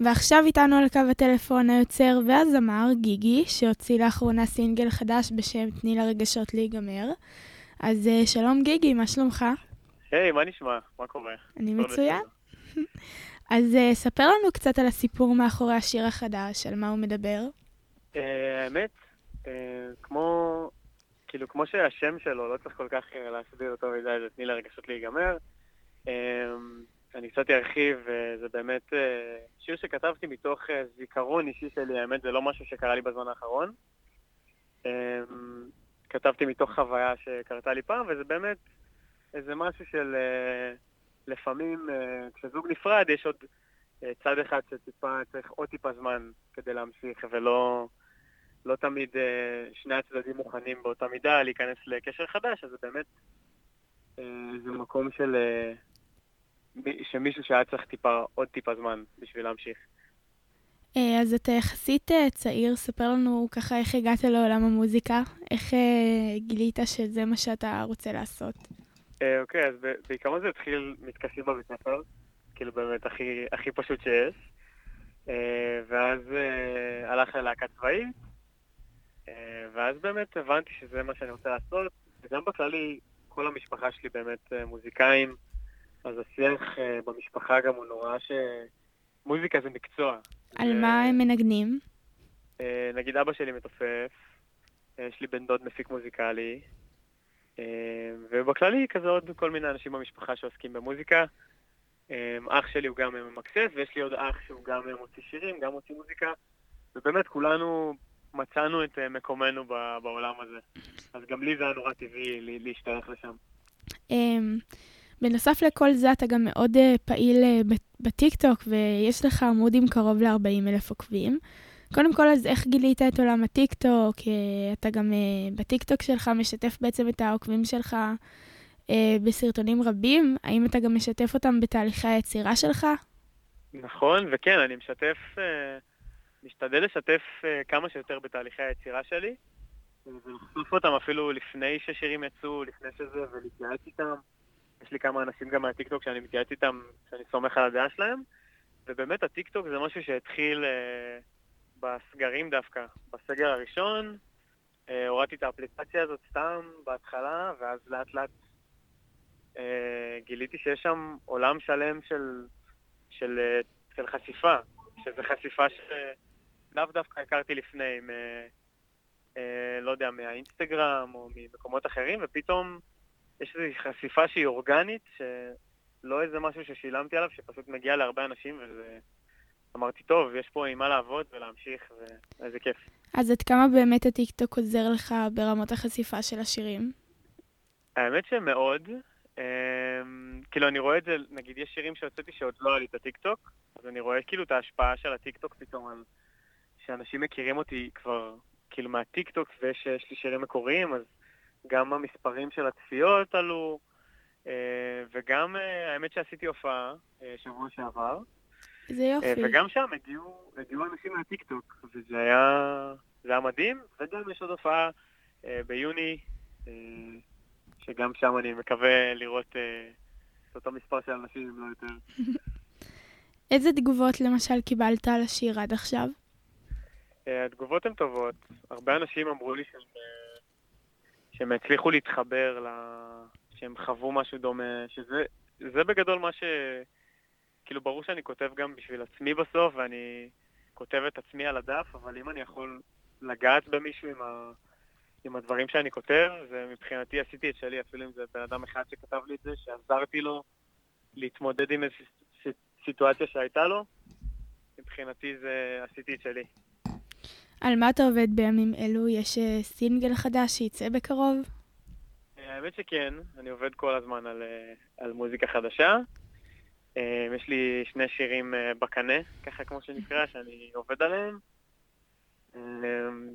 ועכשיו איתנו על קו הטלפון היוצר והזמר גיגי, שהוציא לאחרונה סינגל חדש בשם תני לרגשות להיגמר. אז uh, שלום גיגי, מה שלומך? היי, hey, מה נשמע? מה קורה? אני מצוין. אז uh, ספר לנו קצת על הסיפור מאחורי השיר החדש, על מה הוא מדבר. Uh, האמת, uh, כמו, כאילו, כמו שהשם שלו, לא צריך כל כך uh, להסביר אותו מדי, זה תני לרגשות להיגמר. Uh, אני קצת ארחיב, זה באמת שיר שכתבתי מתוך זיכרון אישי שלי, האמת זה לא משהו שקרה לי בזמן האחרון. כתבתי מתוך חוויה שקרתה לי פעם, וזה באמת איזה משהו של לפעמים כשזוג נפרד יש עוד צד אחד שטיפה צריך עוד טיפה זמן כדי להמשיך, ולא לא תמיד שני הצדדים מוכנים באותה מידה להיכנס לקשר חדש, אז זה באמת איזה מקום של... שמישהו שהיה צריך טיפה, עוד טיפה זמן בשביל להמשיך. אה, אז אתה יחסית אה, צעיר, ספר לנו ככה איך הגעת לעולם המוזיקה, איך אה, גילית שזה מה שאתה רוצה לעשות. אוקיי, אז בעיקרון זה התחיל מתקשים בבית ספר, כאילו באמת הכי, הכי פשוט שיש. ואז הלך ללהקה צבאית, ואז באמת הבנתי שזה מה שאני רוצה לעשות, וגם בכללי כל המשפחה שלי באמת מוזיקאים. אז השיח uh, במשפחה גם הוא נורא שמוזיקה זה מקצוע. על. מה הם מנגנים? Uh, נגיד אבא שלי מתופף, uh, יש לי בן דוד מפיק מוזיקלי, ובכללי כזה עוד כל מיני אנשים במשפחה שעוסקים במוזיקה. אח שלי הוא גם ממקסס, ויש לי עוד אח שהוא גם מוציא שירים, גם מוציא מוזיקה, ובאמת כולנו מצאנו את מקומנו בעולם הזה. אז גם לי זה היה נורא טבעי להשתייך לשם. בנוסף לכל זה, אתה גם מאוד uh, פעיל uh, בטיקטוק, ויש לך עמוד עם קרוב ל-40 אלף עוקבים. קודם כל, אז איך גילית את עולם הטיקטוק? Uh, אתה גם uh, בטיקטוק שלך משתף בעצם את העוקבים שלך uh, בסרטונים רבים. האם אתה גם משתף אותם בתהליכי היצירה שלך? נכון, וכן, אני משתף, uh, משתדל לשתף uh, כמה שיותר בתהליכי היצירה שלי, ולחשוף אותם אפילו לפני ששירים יצאו, לפני שזה, ולהתייעץ איתם. יש לי כמה אנשים גם מהטיקטוק שאני מתייעץ איתם, שאני סומך על הדעה שלהם, ובאמת הטיקטוק זה משהו שהתחיל אה, בסגרים דווקא. בסגר הראשון, אה, הורדתי את האפליקציה הזאת סתם בהתחלה, ואז לאט לאט אה, גיליתי שיש שם עולם שלם של, של, אה, של חשיפה, שזו חשיפה שלאו דווקא הכרתי לפני, מ, אה, לא יודע, מהאינסטגרם או ממקומות אחרים, ופתאום... יש איזושהי חשיפה שהיא אורגנית, שלא איזה משהו ששילמתי עליו, שפשוט מגיע להרבה אנשים, וזה... אמרתי, טוב, יש פה עם מה לעבוד ולהמשיך, ואיזה כיף. אז עד כמה באמת הטיקטוק עוזר לך ברמות החשיפה של השירים? האמת שמאוד. אמ, כאילו, אני רואה את זה, נגיד, יש שירים שהוצאתי שעוד לא היה לי את הטיקטוק, אז אני רואה כאילו את ההשפעה של הטיקטוק פתאום על... שאנשים מכירים אותי כבר, כאילו, מהטיקטוק, ויש לי שירים מקוריים, אז גם המספרים של הצפיות עלו, אה, וגם אה, האמת שעשיתי הופעה אה, שבוע שעבר. זה יופי. וגם שם הגיעו, הגיעו אנשים מהטיקטוק, וזה היה, זה היה מדהים, וגם יש עוד הופעה ביוני, שגם שם אני מקווה לראות את אותו מספר של אנשים, אם לא יותר. איזה תגובות למשל קיבלת על השיר עד עכשיו? התגובות הן טובות. הרבה אנשים אמרו לי שהם שהם הצליחו להתחבר, ל... שהם חוו משהו דומה, שזה בגדול מה ש... כאילו, ברור שאני כותב גם בשביל עצמי בסוף, ואני כותב את עצמי על הדף, אבל אם אני יכול לגעת במישהו עם, ה... עם הדברים שאני כותב, זה מבחינתי עשיתי את שלי, אפילו אם זה בן אדם אחד שכתב לי את זה, שעזרתי לו להתמודד עם איזושהי סיטואציה שהייתה לו, מבחינתי זה עשיתי את שלי. על מה אתה עובד בימים אלו? יש אה, סינגל חדש שייצא בקרוב? אה, האמת שכן, אני עובד כל הזמן על, אה, על מוזיקה חדשה. יש לי שני שירים בקנה, ככה כמו שנקרא, שאני עובד עליהם.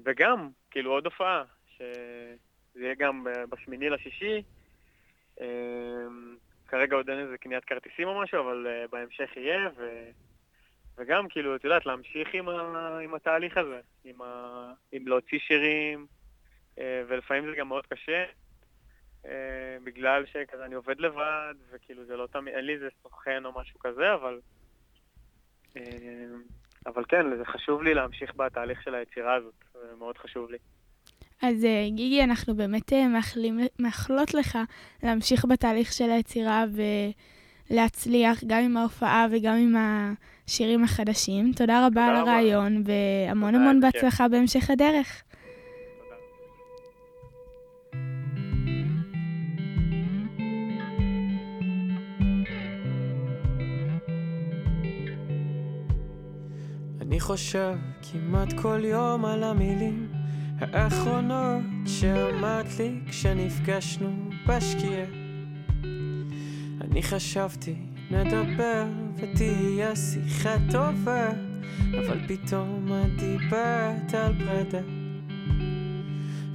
וגם, כאילו עוד הופעה, שזה יהיה גם בשמיני לשישי. כרגע עוד אין איזה קניית כרטיסים או משהו, אבל בהמשך יהיה. וגם, כאילו, את יודעת, להמשיך עם, ה... עם התהליך הזה, עם, ה... עם להוציא שירים, אה, ולפעמים זה גם מאוד קשה, אה, בגלל שכזה אני עובד לבד, וכאילו זה לא תמיד, אין לי איזה סוכן או משהו כזה, אבל אבל כן, זה חשוב לי להמשיך בתהליך של היצירה הזאת, זה מאוד חשוב לי. אז גיגי, אנחנו באמת מאחלים, מאחלות לך להמשיך בתהליך של היצירה ולהצליח גם עם ההופעה וגם עם השירים החדשים. תודה רבה על הרעיון, והמון המון בהצלחה בהמשך הדרך. אני חושב כמעט כל יום על המילים האחרונות שאמרת לי כשנפגשנו בשקיעה. אני חשבתי נדבר ותהיה שיחה טובה, אבל פתאום את דיברת על פרידה.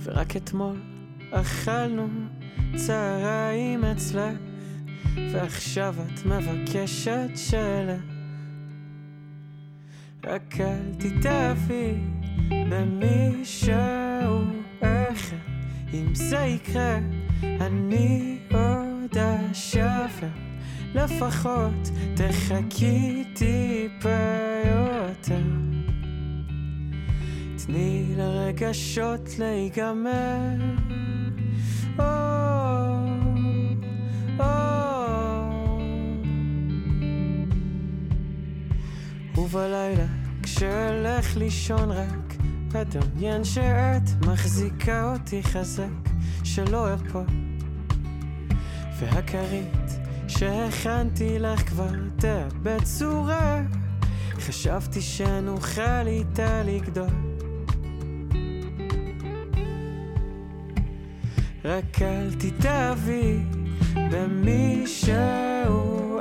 ורק אתמול אכלנו צהריים אצלך, ועכשיו את מבקשת שלך. רק אל תתאהבי במישהו אחר אם זה יקרה אני אשבר לפחות תחכי טיפה יותר. תני לרגשות להיגמר. oh. ובלילה כשאלך לישון רק אדמיין שאת מחזיקה אותי חזק שלא אפול והכרית שהכנתי לך כבר תאבד צורה חשבתי שנוכל איתה לגדול. רק אל תתאהבי במישהו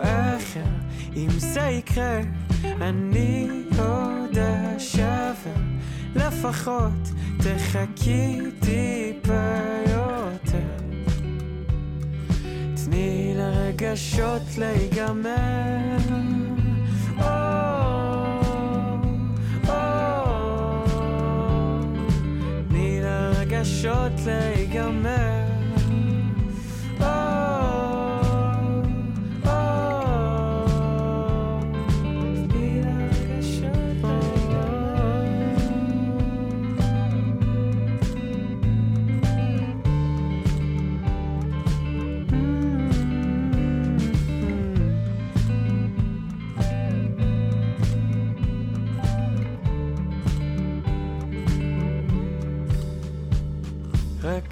אחר. אם זה יקרה אני עוד אשבר. לפחות תחכי טיפה תני לרגשות להיגמר oh, oh, תני לרגשות להיגמר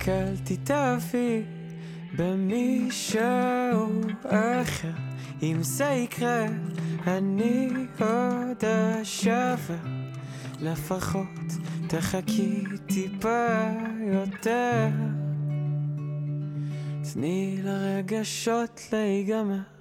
אל תתאהבי במישהו אחר. אם זה יקרה אני עוד אשבר. לפחות תחכי טיפה יותר. תני לרגשות להיגמר